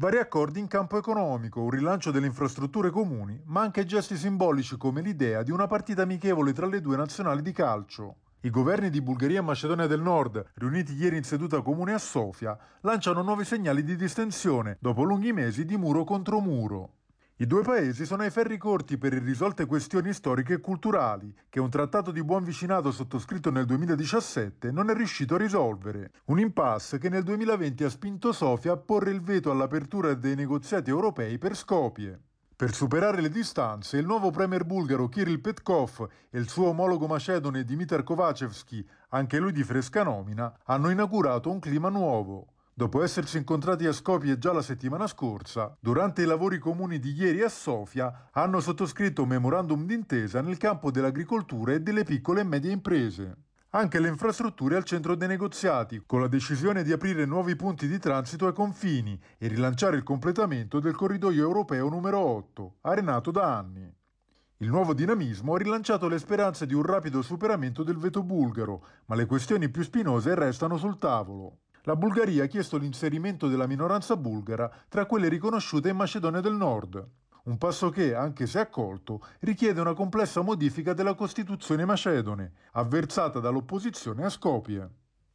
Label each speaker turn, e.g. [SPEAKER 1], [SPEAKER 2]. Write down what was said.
[SPEAKER 1] Vari accordi in campo economico, un rilancio delle infrastrutture comuni, ma anche gesti simbolici come l'idea di una partita amichevole tra le due nazionali di calcio. I governi di Bulgaria e Macedonia del Nord, riuniti ieri in seduta comune a Sofia, lanciano nuovi segnali di distensione dopo lunghi mesi di muro contro muro. I due paesi sono ai ferri corti per irrisolte questioni storiche e culturali, che un trattato di buon vicinato sottoscritto nel 2017 non è riuscito a risolvere. Un impasse che nel 2020 ha spinto Sofia a porre il veto all'apertura dei negoziati europei per Skopje. Per superare le distanze, il nuovo premier bulgaro Kirill Petkov e il suo omologo macedone Dimitar Kovacevski, anche lui di fresca nomina, hanno inaugurato un clima nuovo. Dopo essersi incontrati a Skopje già la settimana scorsa, durante i lavori comuni di ieri a Sofia hanno sottoscritto un memorandum d'intesa nel campo dell'agricoltura e delle piccole e medie imprese. Anche le infrastrutture al centro dei negoziati, con la decisione di aprire nuovi punti di transito ai confini e rilanciare il completamento del corridoio europeo numero 8, arenato da anni. Il nuovo dinamismo ha rilanciato le speranze di un rapido superamento del veto bulgaro, ma le questioni più spinose restano sul tavolo. La Bulgaria ha chiesto l'inserimento della minoranza bulgara tra quelle riconosciute in Macedonia del Nord, un passo che, anche se accolto, richiede una complessa modifica della Costituzione macedone, avversata dall'opposizione a Skopje.